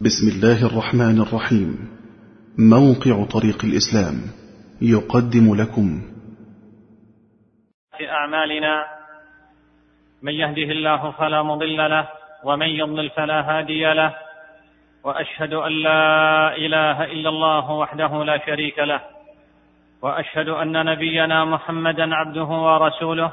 بسم الله الرحمن الرحيم. موقع طريق الإسلام يقدم لكم. في أعمالنا من يهده الله فلا مضل له ومن يضلل فلا هادي له وأشهد أن لا إله إلا الله وحده لا شريك له وأشهد أن نبينا محمدا عبده ورسوله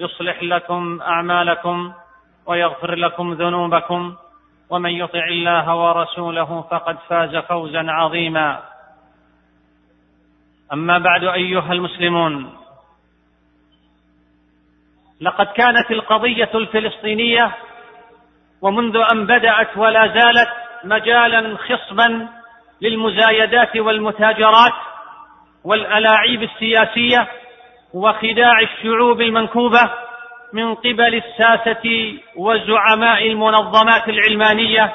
يصلح لكم أعمالكم ويغفر لكم ذنوبكم ومن يطع الله ورسوله فقد فاز فوزا عظيما. أما بعد أيها المسلمون لقد كانت القضية الفلسطينية ومنذ أن بدأت ولا زالت مجالا خصبا للمزايدات والمتاجرات والألاعيب السياسية وخداع الشعوب المنكوبة من قبل الساسة وزعماء المنظمات العلمانية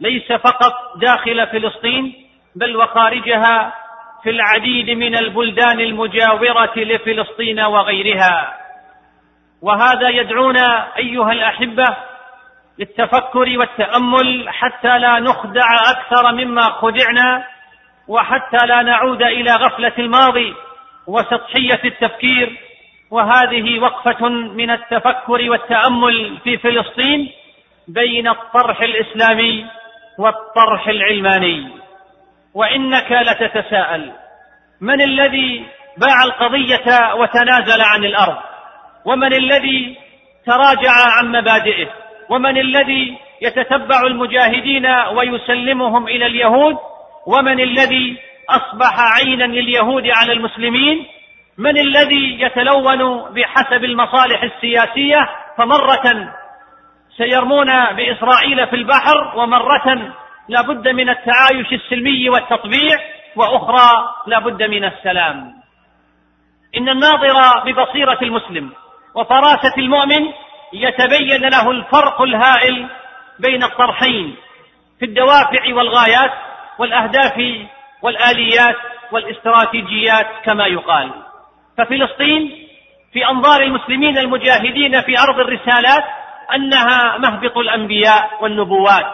ليس فقط داخل فلسطين بل وخارجها في العديد من البلدان المجاورة لفلسطين وغيرها. وهذا يدعونا أيها الأحبة للتفكر والتأمل حتى لا نخدع أكثر مما خدعنا وحتى لا نعود إلى غفلة الماضي. وسطحية التفكير وهذه وقفة من التفكر والتأمل في فلسطين بين الطرح الإسلامي والطرح العلماني. وإنك لتتساءل من الذي باع القضية وتنازل عن الأرض؟ ومن الذي تراجع عن مبادئه؟ ومن الذي يتتبع المجاهدين ويسلمهم إلى اليهود؟ ومن الذي أصبح عينا لليهود على المسلمين من الذي يتلون بحسب المصالح السياسية فمرة سيرمون بإسرائيل في البحر ومرة لا بد من التعايش السلمي والتطبيع وأخرى لا بد من السلام. إن الناظر ببصيرة المسلم وفراسة المؤمن يتبين له الفرق الهائل بين الطرحين في الدوافع والغايات والأهداف والآليات والاستراتيجيات كما يقال. ففلسطين في أنظار المسلمين المجاهدين في أرض الرسالات أنها مهبط الأنبياء والنبوات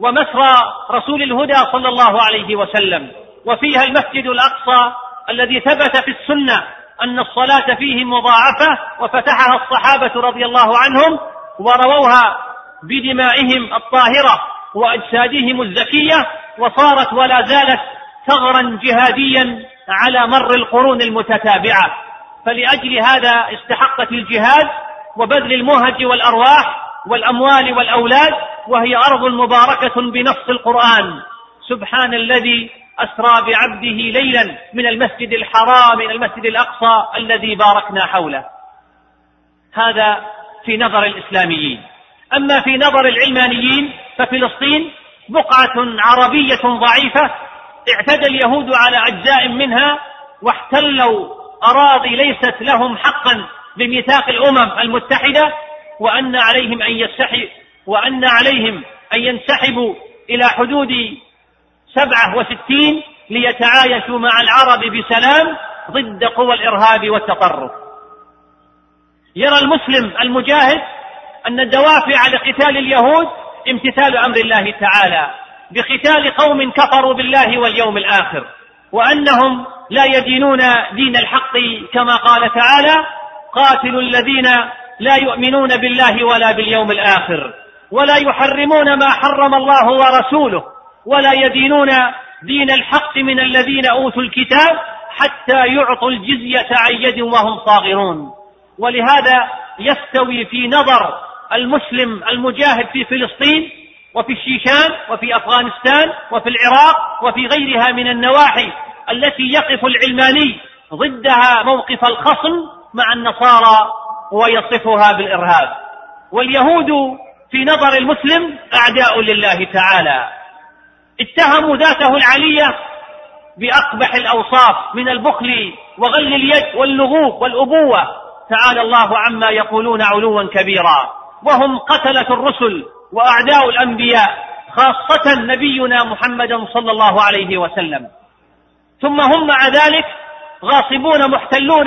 ومسرى رسول الهدى صلى الله عليه وسلم. وفيها المسجد الأقصى الذي ثبت في السنة أن الصلاة فيه مضاعفة وفتحها الصحابة رضي الله عنهم ورووها بدمائهم الطاهرة وأجسادهم الزكية وصارت ولا زالت ثغرا جهاديا على مر القرون المتتابعة. فلأجل هذا استحقت الجهاد وبذل المهج والأرواح والأموال والأولاد وهي أرض مباركة بنص القرآن. سبحان الذي أسرى بعبده ليلا من المسجد الحرام إلى المسجد الأقصى الذي باركنا حوله. هذا في نظر الإسلاميين. أما في نظر العلمانيين ففلسطين بقعة عربية ضعيفة اعتدى اليهود على أجزاء منها واحتلوا أراضي ليست لهم حقا بميثاق الأمم المتحدة وأن عليهم أن يستحي وأن عليهم أن ينسحبوا إلى حدود سبعة وستين ليتعايشوا مع العرب بسلام ضد قوى الإرهاب والتطرف يرى المسلم المجاهد أن الدوافع لقتال اليهود امتثال أمر الله تعالى. بقتال قوم كفروا بالله واليوم الآخر وأنهم لا يدينون دين الحق كما قال تعالى قاتلوا الذين لا يؤمنون بالله ولا باليوم الآخر ولا يحرمون ما حرم الله ورسوله ولا يدينون دين الحق من الذين أوتوا الكتاب حتى يعطوا الجزية عن يد وهم صاغرون ولهذا يستوي في نظر المسلم المجاهد في فلسطين وفي الشيشان وفي أفغانستان وفي العراق وفي غيرها من النواحي التي يقف العلماني ضدها موقف الخصم مع النصارى ويصفها بالإرهاب. واليهود في نظر المسلم أعداء لله تعالى. اتهموا ذاته العلية بأقبح الأوصاف من البخل وغل اليد واللغوب والأبوة. تعالى الله عما يقولون علوا كبيرا. وهم قتلة الرسل وأعداء الأنبياء خاصة نبينا محمد صلى الله عليه وسلم. ثم هم مع ذلك غاصبون محتلون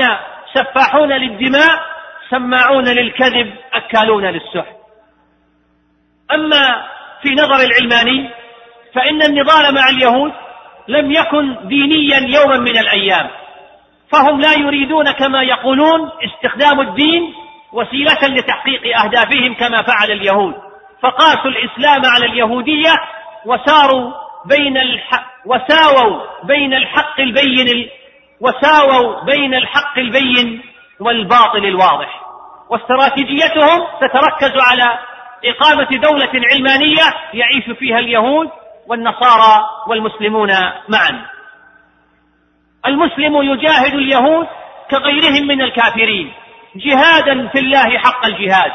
سفاحون للدماء سماعون للكذب أكالون للسحت أما في نظر العلماني فإن النضال مع اليهود لم يكن دينيا يوما من الأيام. فهم لا يريدون كما يقولون استخدام الدين وسيلة لتحقيق أهدافهم كما فعل اليهود. فقاسوا الإسلام على اليهودية وساروا بين الحق وساووا بين الحق البين وساووا بين الحق البين والباطل الواضح. واستراتيجيتهم تتركز على إقامة دولة علمانية يعيش فيها اليهود والنصارى والمسلمون معا. المسلم يجاهد اليهود كغيرهم من الكافرين. جهادا في الله حق الجهاد.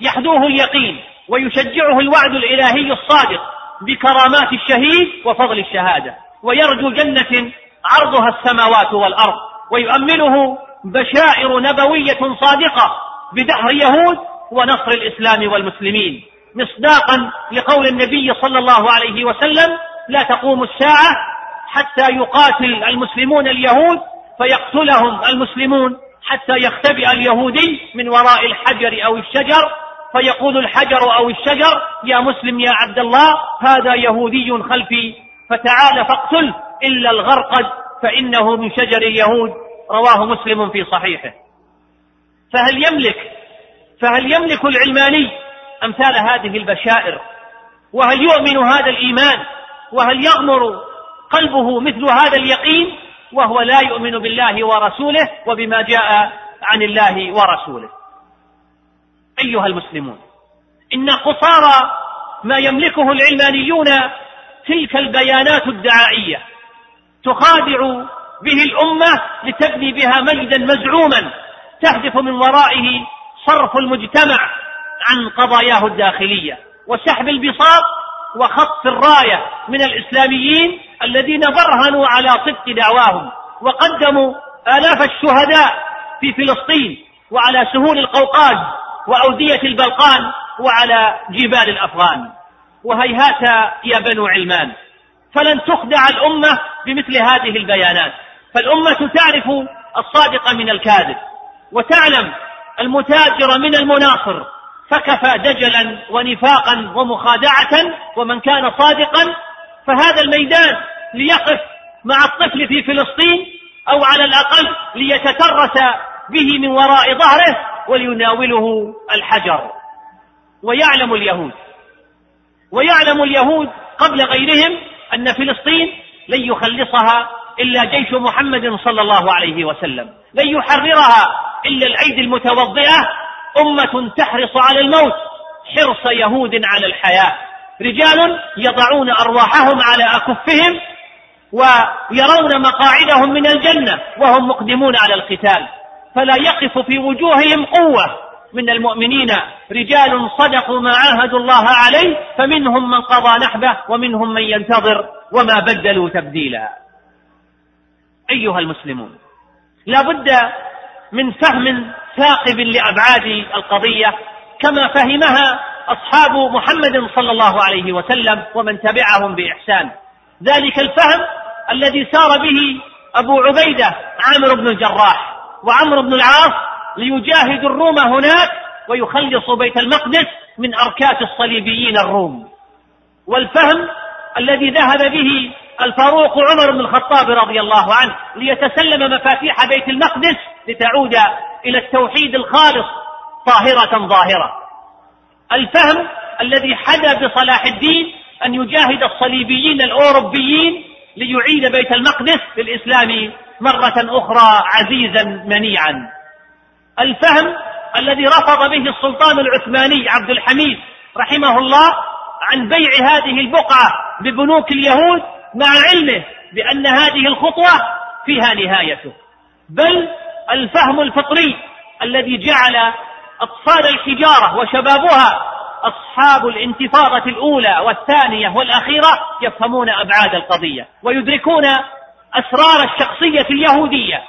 يحدوه اليقين. ويشجعه الوعد الإلهي الصادق بكرامات الشهيد وفضل الشهادة. ويرجو جنة عرضها السماوات والأرض. ويؤمنه بشائر نبوية صادقة بدحر يهود ونصر الإسلام والمسلمين. مصداقا لقول النبي صلى الله عليه وسلم لا تقوم الساعة حتى يقاتل المسلمون اليهود فيقتلهم المسلمون حتى يختبئ اليهودي من وراء الحجر أو الشجر فيقول الحجر أو الشجر يا مسلم يا عبد الله هذا يهودي خلفي. فتعال فاقتله إلا الغرقد فإنه من شجر اليهود. رواه مسلم في صحيحه. فهل يملك فهل يملك العلماني أمثال هذه البشائر؟ وهل يؤمن هذا الإيمان؟ وهل يغمر قلبه مثل هذا اليقين؟ وهو لا يؤمن بالله ورسوله وبما جاء عن الله ورسوله. أيها المسلمون إن قصارى ما يملكه العلمانيون تلك البيانات الدعائية تخادع به الأمة لتبني بها مجدا مزعوما تهدف من ورائه صرف المجتمع عن قضاياه الداخلية وسحب البساط وخط الراية من الإسلاميين الذين برهنوا على صدق دعواهم وقدموا آلاف الشهداء في فلسطين وعلى سهول القوقاز وأودية البلقان وعلى جبال الأفغان. وهيهات يا بنو علمان فلن تخدع الأمة بمثل هذه البيانات. فالأمة تعرف الصادق من الكاذب وتعلم المتاجر من المناصر. فكفى دجلا ونفاقا ومخادعة ومن كان صادقا فهذا الميدان ليقف مع الطفل في فلسطين أو على الأقل ليتترس به من وراء ظهره وليناوله الحجر ويعلم اليهود ويعلم اليهود قبل غيرهم أن فلسطين لن يخلصها إلا جيش محمد صلى الله عليه وسلم لن يحررها إلا الأيدي المتوضئة أمة تحرص على الموت حرص يهود على الحياة رجال يضعون أرواحهم على أكفهم ويرون مقاعدهم من الجنة وهم مقدمون على القتال. فلا يقف في وجوههم قوة. من المؤمنين رجال صدقوا ما عاهدوا الله عليه فمنهم من قضى نحبه ومنهم من ينتظر وما بدلوا تبديلا. أيها المسلمون لا بد من فهم ثاقب لأبعاد القضية كما فهمها أصحاب محمد صلى الله عليه وسلم ومن تبعهم بإحسان. ذلك الفهم الذي سار به أبو عبيدة عامر بن الجراح. وعمرو بن العاص ليجاهدوا الروم هناك ويخلصوا بيت المقدس من أركات الصليبيين الروم. والفهم الذي ذهب به الفاروق عمر بن الخطاب رضي الله عنه ليتسلم مفاتيح بيت المقدس لتعود إلى التوحيد الخالص طاهرة ظاهرة. الفهم الذي حدا بصلاح الدين أن يجاهد الصليبيين الأوروبيين ليعيد بيت المقدس للإسلام مرة أخرى عزيزا منيعا. الفهم الذي رفض به السلطان العثماني عبد الحميد رحمه الله عن بيع هذه البقعة ببنوك اليهود مع علمه بأن هذه الخطوة فيها نهايته. بل الفهم الفطري الذي جعل أطفال الحجارة وشبابها أصحاب الانتفاضة الأولى والثانية والأخيرة يفهمون أبعاد القضية ويدركون أسرار الشخصية اليهودية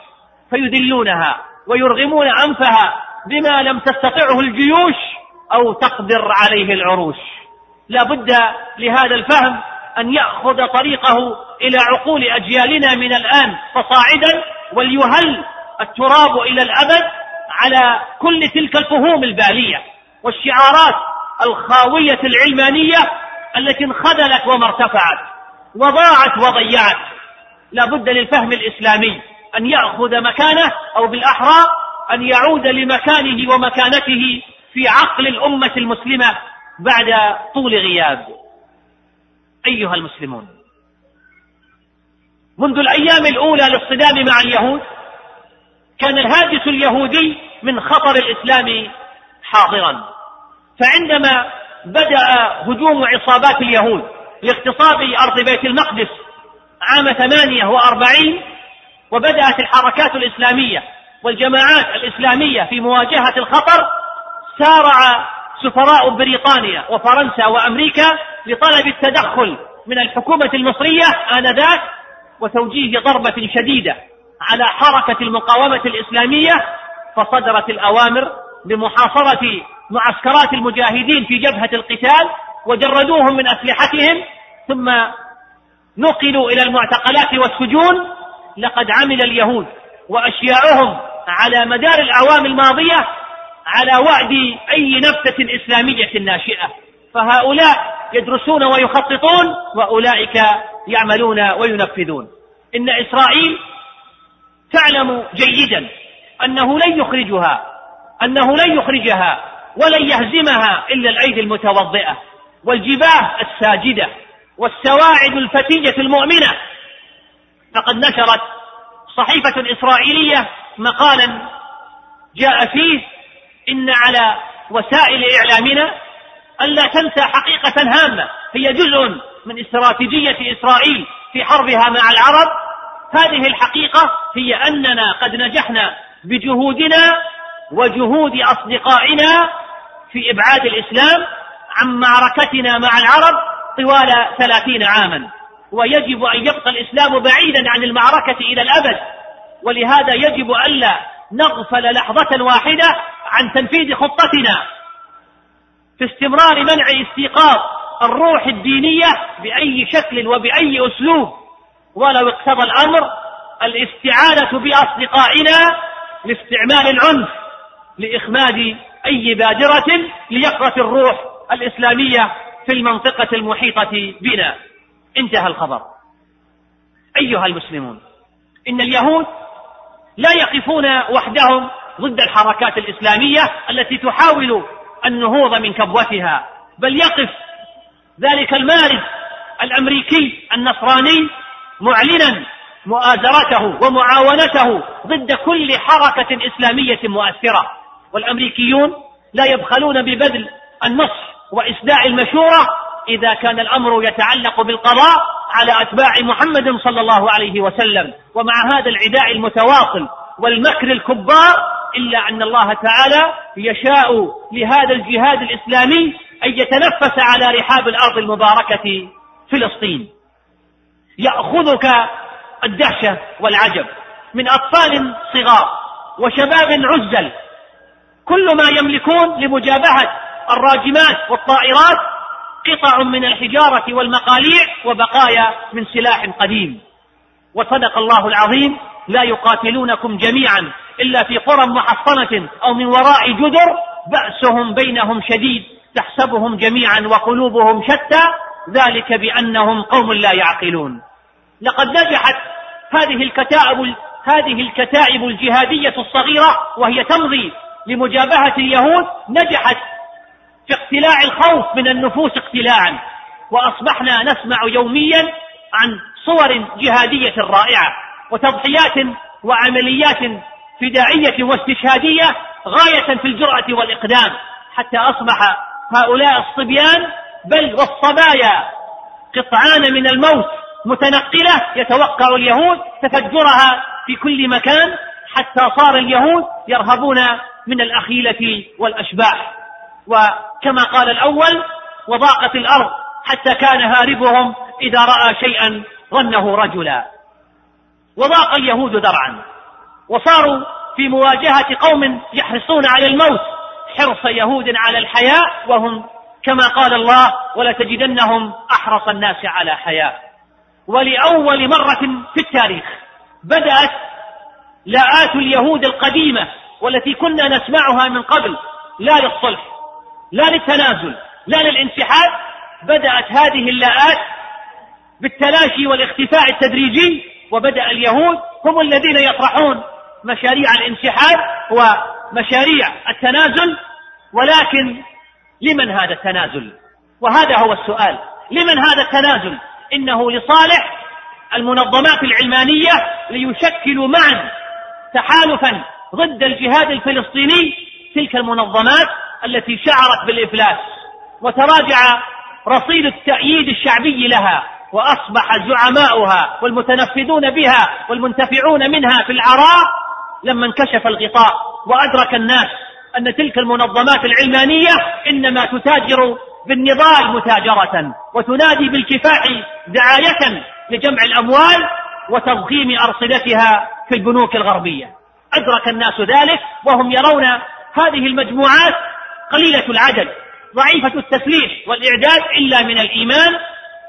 فيذلونها ويرغمون أنفها بما لم تستطعه الجيوش أو تقدر عليه العروش. لا بد لهذا الفهم أن يأخذ طريقه إلى عقول أجيالنا من الآن فصاعدا وليهل التراب إلى الأبد على كل تلك الفهوم البالية والشعارات الخاوية العلمانية التي انخذلت وما ارتفعت وضاعت وضيعت. لا بد للفهم الإسلامي أن يأخذ مكانه أو بالأحرى أن يعود لمكانه ومكانته في عقل الأمة المسلمة بعد طول غياب. أيها المسلمون منذ الأيام الأولى للصدام مع اليهود كان الهاجس اليهودي من خطر الإسلام حاضرا. فعندما بدأ هجوم عصابات اليهود لاغتصاب أرض بيت المقدس عام ثمانية وأربعين وبدأت الحركات الإسلامية والجماعات الإسلامية في مواجهة الخطر سارع سفراء بريطانيا وفرنسا وأمريكا لطلب التدخل من الحكومة المصرية آنذاك وتوجيه ضربة شديدة على حركة المقاومة الإسلامية فصدرت الأوامر بمحاصرة معسكرات المجاهدين في جبهة القتال وجردوهم من أسلحتهم ثم نقلوا إلى المعتقلات والسجون لقد عمل اليهود وأشياعهم على مدار الأعوام الماضية على وعد أي نفسة إسلامية ناشئة. فهؤلاء يدرسون ويخططون وأولئك يعملون وينفذون. إن إسرائيل تعلم جيدا أنه لن يخرجها أنه لن يخرجها ولن يهزمها إلا الأيدي المتوضئة والجباه الساجدة. والسواعد الفتية المؤمنة. فقد نشرت صحيفة إسرائيلية مقالا جاء فيه إن على وسائل إعلامنا ألا تنسى حقيقة هامة. هي جزء من استراتيجية إسرائيل في حربها مع العرب. هذه الحقيقة هي أننا قد نجحنا بجهودنا وجهود أصدقائنا في إبعاد الإسلام عن معركتنا مع العرب. طوال ثلاثين عاما ويجب أن يبقى الإسلام بعيدا عن المعركة إلى الأبد. ولهذا يجب ألا نغفل لحظة واحدة عن تنفيذ خطتنا. في استمرار منع استيقاظ الروح الدينية بأي شكل وبأي أسلوب. ولو اقتضى الأمر الاستعانة بأصدقائنا لاستعمال العنف لإخماد أي بادرة ليقظة الروح الإسلامية. في المنطقة المحيطة بنا. انتهى الخبر. أيها المسلمون إن اليهود لا يقفون وحدهم ضد الحركات الإسلامية التي تحاول النهوض من كبوتها بل يقف ذلك المارد الأمريكي النصراني معلنا مؤازرته ومعاونته ضد كل حركة إسلامية مؤثرة. والأمريكيون لا يبخلون ببذل النصح وإسداء المشورة إذا كان الأمر يتعلق بالقضاء على أتباع محمد صلى الله عليه وسلم. ومع هذا العداء المتواصل والمكر الكبار إلا أن الله تعالى يشاء لهذا الجهاد الإسلامي أن يتنفس على رحاب الأرض المباركة فلسطين. يأخذك الدهشة والعجب من أطفال صغار وشباب عزل. كل ما يملكون لمجابهة الراجمات والطائرات قطع من الحجارة والمقاليع وبقايا من سلاح قديم. وصدق الله العظيم لا يقاتلونكم جميعا إلا في قرى محصنة أو من وراء جدر بأسهم بينهم شديد تحسبهم جميعا وقلوبهم شتى ذلك بأنهم قوم لا يعقلون. لقد نجحت هذه الكتائب هذه الكتائب الجهادية الصغيرة وهي تمضي لمجابهة اليهود نجحت في اقتلاع الخوف من النفوس اقتلاعا وأصبحنا نسمع يوميا عن صور جهادية رائعة وتضحيات وعمليات فدائية واستشهادية غاية في الجرأة والإقدام. حتى أصبح هؤلاء الصبيان بل والصبايا قطعان من الموت متنقلة يتوقع اليهود تفجرها في كل مكان حتى صار اليهود يرهبون من الأخيلة والأشباح. وكما قال الأول وضاقت الأرض حتى كان هاربهم إذا رأى شيئا ظنه رجلا. وضاق اليهود ذرعا. وصاروا في مواجهة قوم يحرصون على الموت. حرص يهود على الحياة وهم كما قال الله ولتجدنهم أحرص الناس على حياة. ولأول مرة في التاريخ بدأت لاءات اليهود القديمة والتي كنا نسمعها من قبل لا للصلح. لا للتنازل لا للانسحاب بدأت هذه اللاءات بالتلاشي والاختفاء التدريجي وبدأ اليهود هم الذين يطرحون مشاريع الانسحاب ومشاريع التنازل ولكن لمن هذا التنازل؟ وهذا هو السؤال لمن هذا التنازل؟ إنه لصالح المنظمات العلمانية ليشكلوا معا تحالفا ضد الجهاد الفلسطيني تلك المنظمات التي شعرت بالإفلاس وتراجع رصيد التأييد الشعبي لها وأصبح زعماؤها والمتنفذون بها والمنتفعون منها في العراء لما انكشف الغطاء. وأدرك الناس أن تلك المنظمات العلمانية إنما تتاجر بالنضال متاجرة وتنادي بالكفاح دعاية لجمع الأموال وتضخيم أرصدتها في البنوك الغربية. أدرك الناس ذلك وهم يرون هذه المجموعات قليلة العدد ضعيفة التسليح والإعداد إلا من الإيمان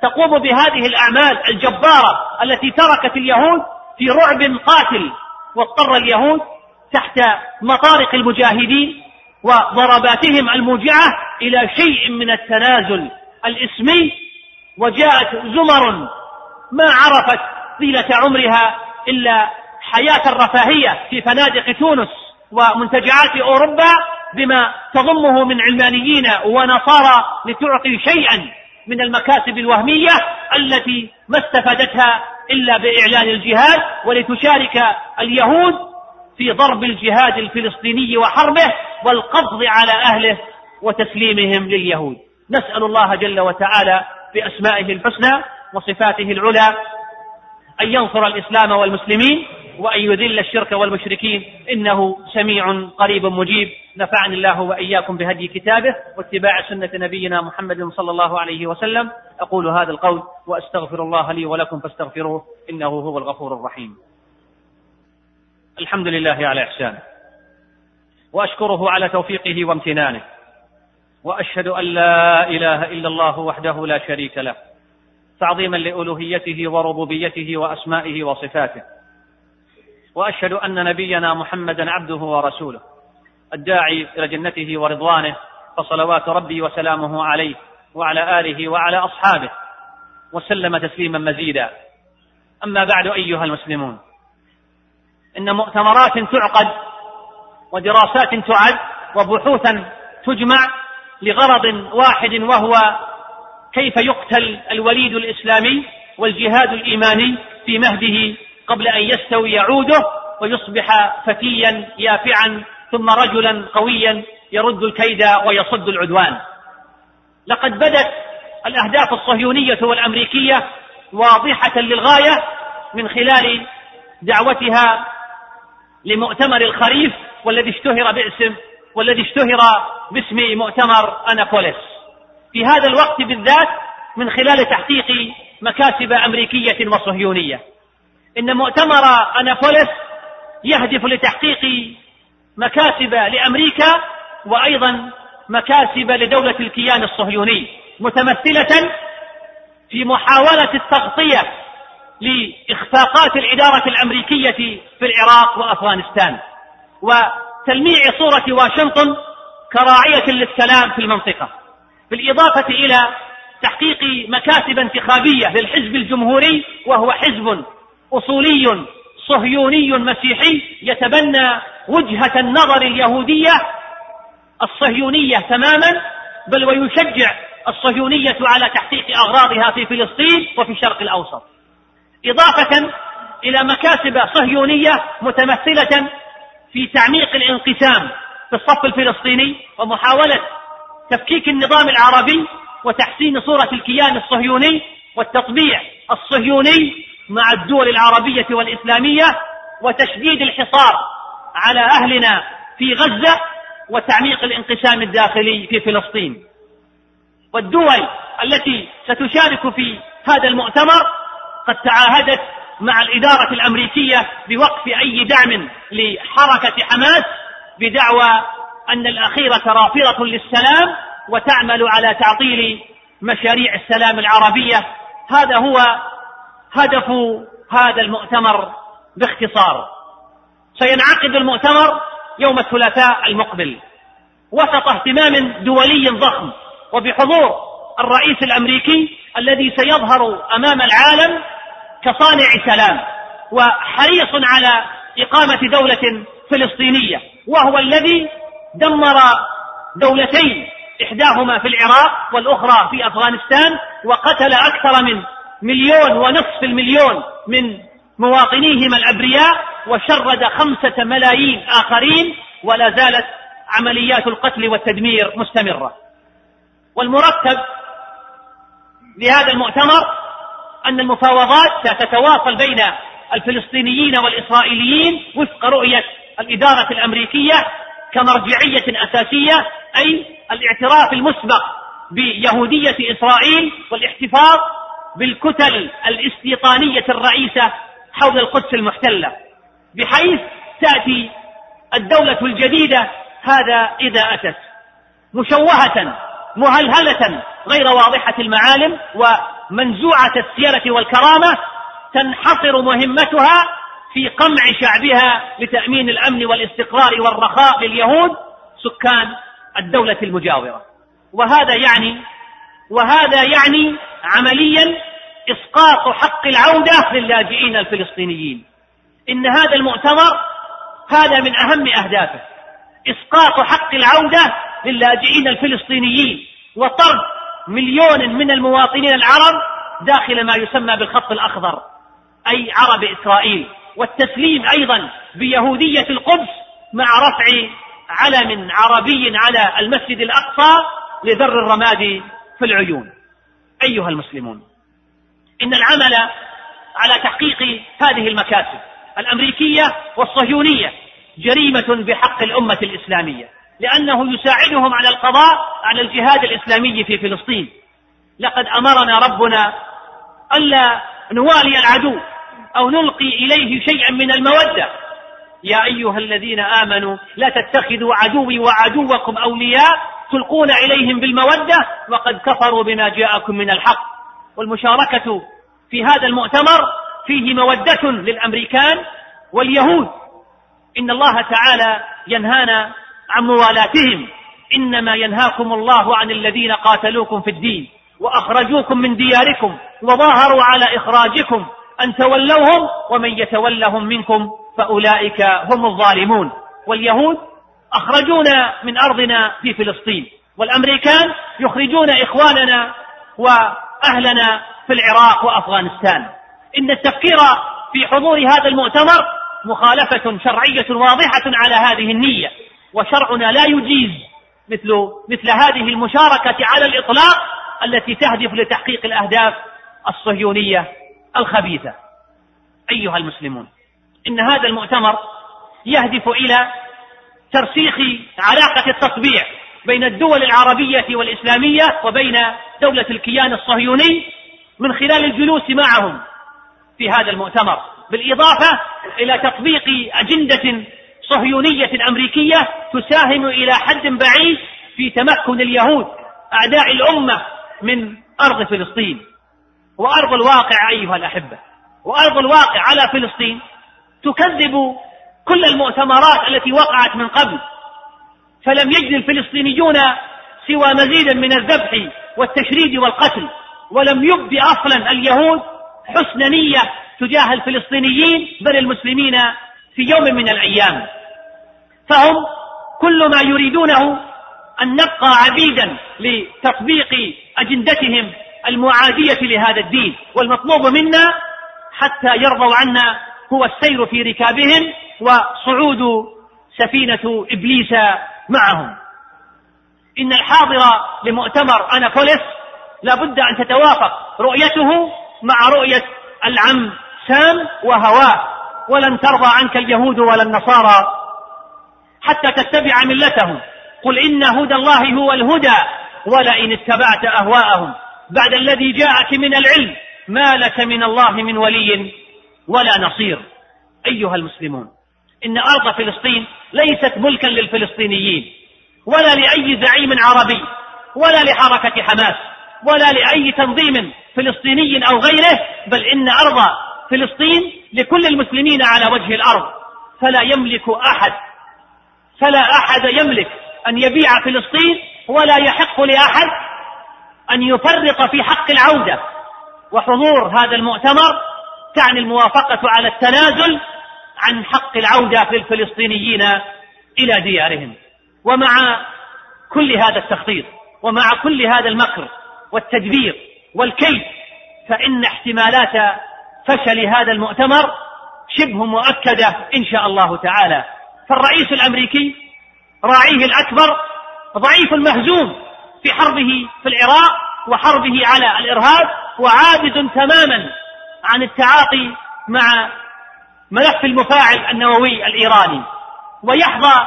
تقوم بهذه الأعمال الجبارة التي تركت اليهود في رعب قاتل واضطر اليهود تحت مطارق المجاهدين وضرباتهم الموجعة إلى شيء من التنازل الإسمي وجاءت زمر ما عرفت طيلة عمرها إلا حياة الرفاهية في فنادق تونس ومنتجعات أوروبا بما تضمه من علمانيين ونصارى لتعطي شيئا من المكاسب الوهمية التي ما استفادتها إلا بإعلان الجهاد ولتشارك اليهود في ضرب الجهاد الفلسطيني وحربه والقبض على أهله وتسليمهم لليهود. نسأل الله جل وتعالى بأسمائه الحسنى وصفاته العلى أن ينصر الإسلام والمسلمين وأن يذل الشرك والمشركين إنه سميع قريب مجيب. نفعني الله وإياكم بهدي كتابه واتباع سنة نبينا محمد صلى الله عليه وسلم. أقول هذا القول وأستغفر الله لي ولكم فاستغفروه. إنه هو الغفور الرحيم. الحمد لله على إحسانه وأشكره على توفيقه وامتنانه. وأشهد أن لا إله إلا الله وحده لا شريك له. تعظيما لألوهيته وربوبيته وأسمائه وصفاته. وأشهد أن نبينا محمدا عبده ورسوله الداعي إلى جنته ورضوانه فصلوات ربي وسلامه عليه وعلى آله وعلى أصحابه وسلم تسليما مزيدا. أما بعد أيها المسلمون إن مؤتمرات تعقد ودراسات تعد وبحوثا تجمع لغرض واحد وهو كيف يقتل الوليد الإسلامي والجهاد الإيماني في مهده قبل أن يستوي عوده ويصبح فتيا يافعا ثم رجلا قويا يرد الكيد ويصد العدوان. لقد بدت الأهداف الصهيونية والأمريكية واضحة للغاية من خلال دعوتها لمؤتمر الخريف والذي اشتهر باسم والذي اشتهر باسم مؤتمر أنابوليس في هذا الوقت بالذات من خلال تحقيق مكاسب أمريكية وصهيونية. إن مؤتمر أنابوليس يهدف لتحقيق مكاسب لأمريكا وأيضا مكاسب لدولة الكيان الصهيوني متمثلة في محاولة التغطية لإخفاقات الإدارة الأمريكية في العراق وأفغانستان وتلميع صورة واشنطن كراعية للسلام في المنطقة بالإضافة إلى تحقيق مكاسب انتخابية للحزب الجمهوري وهو حزب أصولي صهيوني مسيحي يتبنى وجهة النظر اليهودية الصهيونية تماما بل ويشجع الصهيونية على تحقيق أغراضها في فلسطين وفي الشرق الأوسط. إضافة إلى مكاسب صهيونية متمثلة في تعميق الانقسام في الصف الفلسطيني ومحاولة تفكيك النظام العربي وتحسين صورة الكيان الصهيوني والتطبيع الصهيوني مع الدول العربية والإسلامية وتشديد الحصار على أهلنا في غزة وتعميق الانقسام الداخلي في فلسطين. والدول التي ستشارك في هذا المؤتمر قد تعاهدت مع الإدارة الأمريكية بوقف أي دعم لحركة حماس بدعوى أن الأخيرة رافضة للسلام وتعمل على تعطيل مشاريع السلام العربية. هذا هو هدف هذا المؤتمر باختصار. سينعقد المؤتمر يوم الثلاثاء المقبل. وسط اهتمام دولي ضخم وبحضور الرئيس الأمريكي الذي سيظهر أمام العالم كصانع سلام وحريص على إقامة دولة فلسطينية وهو الذي دمر دولتين إحداهما في العراق والأخرى في أفغانستان وقتل أكثر من مليون ونصف المليون من مواطنيهما الأبرياء وشرد خمسة ملايين آخرين ولا زالت عمليات القتل والتدمير مستمرة. والمرتب لهذا المؤتمر أن المفاوضات ستتواصل بين الفلسطينيين والإسرائيليين وفق رؤية الإدارة الأمريكية كمرجعية أساسية أي الاعتراف المسبق بيهودية إسرائيل والاحتفاظ بالكتل الاستيطانية الرئيسة حول القدس المحتلة بحيث تأتي الدولة الجديدة هذا إذا أتت مشوهة مهلهلة غير واضحة المعالم ومنزوعة السيرة والكرامة تنحصر مهمتها في قمع شعبها لتأمين الأمن والاستقرار والرخاء لليهود سكان الدولة المجاورة. وهذا يعني وهذا يعني عمليا إسقاط حق العودة للاجئين الفلسطينيين. إن هذا المؤتمر هذا من أهم أهدافه إسقاط حق العودة للاجئين الفلسطينيين وطرد مليون من المواطنين العرب داخل ما يسمى بالخط الأخضر أي عرب إسرائيل. والتسليم أيضا بيهودية القدس مع رفع علم عربي على المسجد الأقصى لذر الرماد في العيون. أيها المسلمون إن العمل على تحقيق هذه المكاسب الأمريكية والصهيونية جريمة بحق الأمة الإسلامية لأنه يساعدهم على القضاء على الجهاد الإسلامي في فلسطين. لقد أمرنا ربنا ألا نوالي العدو أو نلقي إليه شيئا من المودة. يا أيها الذين آمنوا لا تتخذوا عدوي وعدوكم أولياء تلقون إليهم بالمودة وقد كفروا بما جاءكم من الحق. والمشاركة في هذا المؤتمر فيه مودة للأمريكان واليهود. إن الله تعالى ينهانا عن موالاتهم. إنما ينهاكم الله عن الذين قاتلوكم في الدين وأخرجوكم من دياركم وظاهروا على إخراجكم. أن تولوهم ومن يتولهم منكم فأولئك هم الظالمون. واليهود أخرجونا من أرضنا في فلسطين. والأمريكان يخرجون إخواننا وأهلنا في العراق وأفغانستان. إن التفكير في حضور هذا المؤتمر مخالفة شرعية واضحة على هذه النية وشرعنا لا يجيز مثل مثل هذه المشاركة على الإطلاق التي تهدف لتحقيق الأهداف الصهيونية الخبيثة. أيها المسلمون إن هذا المؤتمر يهدف إلى ترسيخ علاقة التطبيع بين الدول العربية والإسلامية وبين دولة الكيان الصهيوني من خلال الجلوس معهم في هذا المؤتمر بالإضافة إلى تطبيق أجندة صهيونية أمريكية تساهم إلى حد بعيد في تمكن اليهود أعداء الأمة من أرض فلسطين. وأرض الواقع أيها الأحبة وأرض الواقع على فلسطين تكذب كل المؤتمرات التي وقعت من قبل فلم يجد الفلسطينيون سوى مزيدا من الذبح والتشريد والقتل ولم يبد أصلا اليهود حسن نية تجاه الفلسطينيين بل المسلمين في يوم من الأيام. فهم كل ما يريدونه أن نبقى عبيدا لتطبيق أجندتهم المعادية لهذا الدين والمطلوب منا حتى يرضوا عنا هو السير في ركابهم وصعود سفينة إبليس معهم. إن الحاضر لمؤتمر انافوليس لابد أن تتوافق رؤيته مع رؤية العم سام وهواه ولن ترضى عنك اليهود ولا النصارى حتى تتبع ملتهم. قل إن هدى الله هو الهدى ولئن اتبعت أهواءهم. بعد الذي جاءك من العلم ما لك من الله من ولي ولا نصير. أيها المسلمون. إن أرض فلسطين ليست ملكا للفلسطينيين ولا لأي زعيم عربي ولا لحركة حماس ولا لأي تنظيم فلسطيني أو غيره بل إن أرض فلسطين لكل المسلمين على وجه الأرض. فلا يملك أحد فلا أحد يملك أن يبيع فلسطين ولا يحق لأحد أن يفرط في حق العودة. وحضور هذا المؤتمر تعني الموافقة على التنازل عن حق العودة للفلسطينيين إلى ديارهم. ومع كل هذا التخطيط ومع كل هذا المكر والتدبير والكيد فإن احتمالات فشل هذا المؤتمر شبه مؤكدة إن شاء الله تعالى. فالرئيس الأمريكي راعيه الأكبر ضعيف مهزوم في حربه في العراق وحربه على الإرهاب وعاجز تماما عن التعاطي مع ملف المفاعل النووي الإيراني ويحظى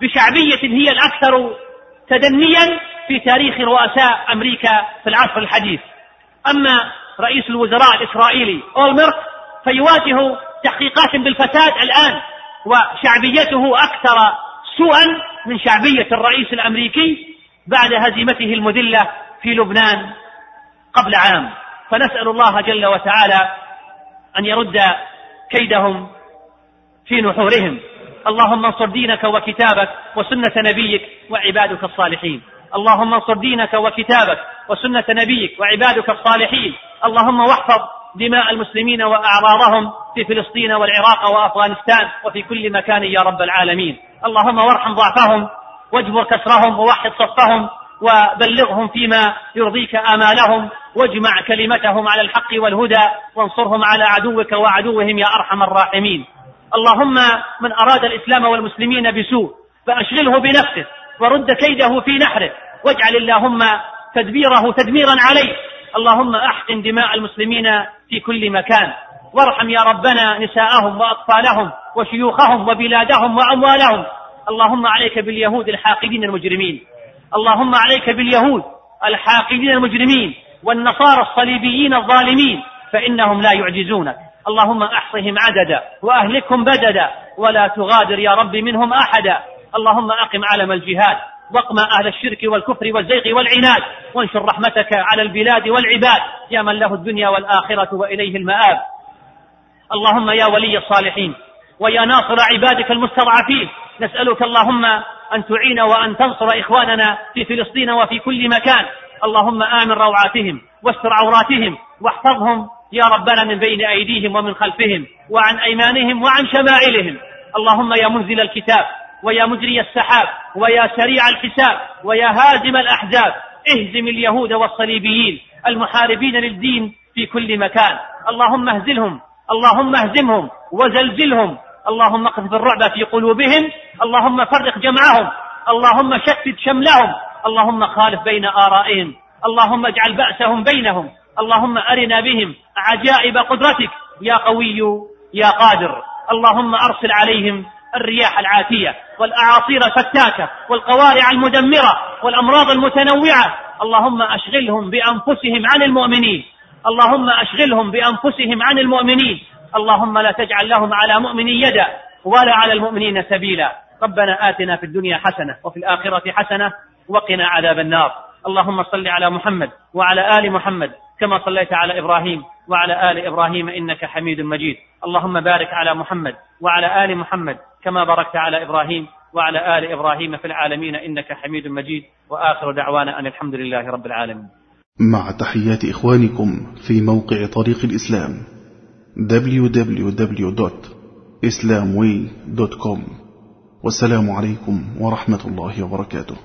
بشعبية هي الأكثر تدنيا في تاريخ رؤساء أمريكا في العصر الحديث. أما رئيس الوزراء الإسرائيلي أولمرت فيواجه تحقيقات بالفساد الآن وشعبيته أكثر سوءا من شعبية الرئيس الأمريكي بعد هزيمته المذلة في لبنان قبل عام. فنسأل الله جل وتعالى أن يرد كيدهم في نحورهم. اللهم انصر دينك وكتابك وسنة نبيك وعبادك الصالحين. اللهم انصر دينك وكتابك وسنة نبيك وعبادك الصالحين. اللهم واحفظ دماء المسلمين وأعراضهم في فلسطين والعراق وأفغانستان وفي كل مكان يا رب العالمين. اللهم وارحم ضعفهم واجبر كسرهم ووحد صفهم وبلغهم فيما يرضيك آمالهم واجمع كلمتهم على الحق والهدى وانصرهم على عدوك وعدوهم يا أرحم الراحمين. اللهم من أراد الإسلام والمسلمين بسوء فأشغله بنفسه ورد كيده في نحره واجعل اللهم تدبيره تدميرا عليه. اللهم أحقن دماء المسلمين في كل مكان وارحم يا ربنا نساءهم وأطفالهم وشيوخهم وبلادهم وأموالهم. اللهم عليك باليهود الحاقدين المجرمين. اللهم عليك باليهود الحاقدين المجرمين والنصارى الصليبيين الظالمين فإنهم لا يعجزونك. اللهم أحصهم عددا وأهلكهم بددا ولا تغادر يا رب منهم أحدا. اللهم أقم علم الجهاد واقمع أهل الشرك والكفر والزيغ والعناد وانشر رحمتك على البلاد والعباد يا من له الدنيا والآخرة وإليه المآب. اللهم يا ولي الصالحين ويا ناصر عبادك المستضعفين نسألك اللهم أن تعين وأن تنصر إخواننا في فلسطين وفي كل مكان. اللهم آمن روعاتهم واستر عوراتهم واحفظهم يا ربنا من بين أيديهم ومن خلفهم وعن أيمانهم وعن شمائلهم. اللهم يا منزل الكتاب ويا مجري السحاب ويا سريع الحساب ويا هازم الأحزاب. اهزم اليهود والصليبيين المحاربين للدين في كل مكان. اللهم اهزلهم اللهم اهزمهم وزلزلهم. اللهم اقذف الرعب في قلوبهم اللهم فرق جمعهم اللهم شتت شملهم اللهم خالف بين آرائهم اللهم اجعل بأسهم بينهم اللهم أرنا بهم عجائب قدرتك. يا قوي يا قادر اللهم أرسل عليهم الرياح العاتية والأعاصير الفتاكة والقوارع المدمرة والأمراض المتنوعة. اللهم أشغلهم بأنفسهم عن المؤمنين اللهم أشغلهم بأنفسهم عن المؤمنين. اللهم لا تجعل لهم على مؤمن يدا ولا على المؤمنين سبيلا. ربنا آتنا في الدنيا حسنة وفي الآخرة حسنة وقنا عذاب النار. اللهم صل على محمد وعلى آل محمد كما صليت على إبراهيم وعلى آل إبراهيم إنك حميد مجيد. اللهم بارك على محمد وعلى آل محمد كما باركت على إبراهيم وعلى آل إبراهيم في العالمين إنك حميد مجيد. وآخر دعوانا أن الحمد لله رب العالمين. مع تحيات إخوانكم في موقع طريق الإسلام. www.islamway.com والسلام عليكم ورحمة الله وبركاته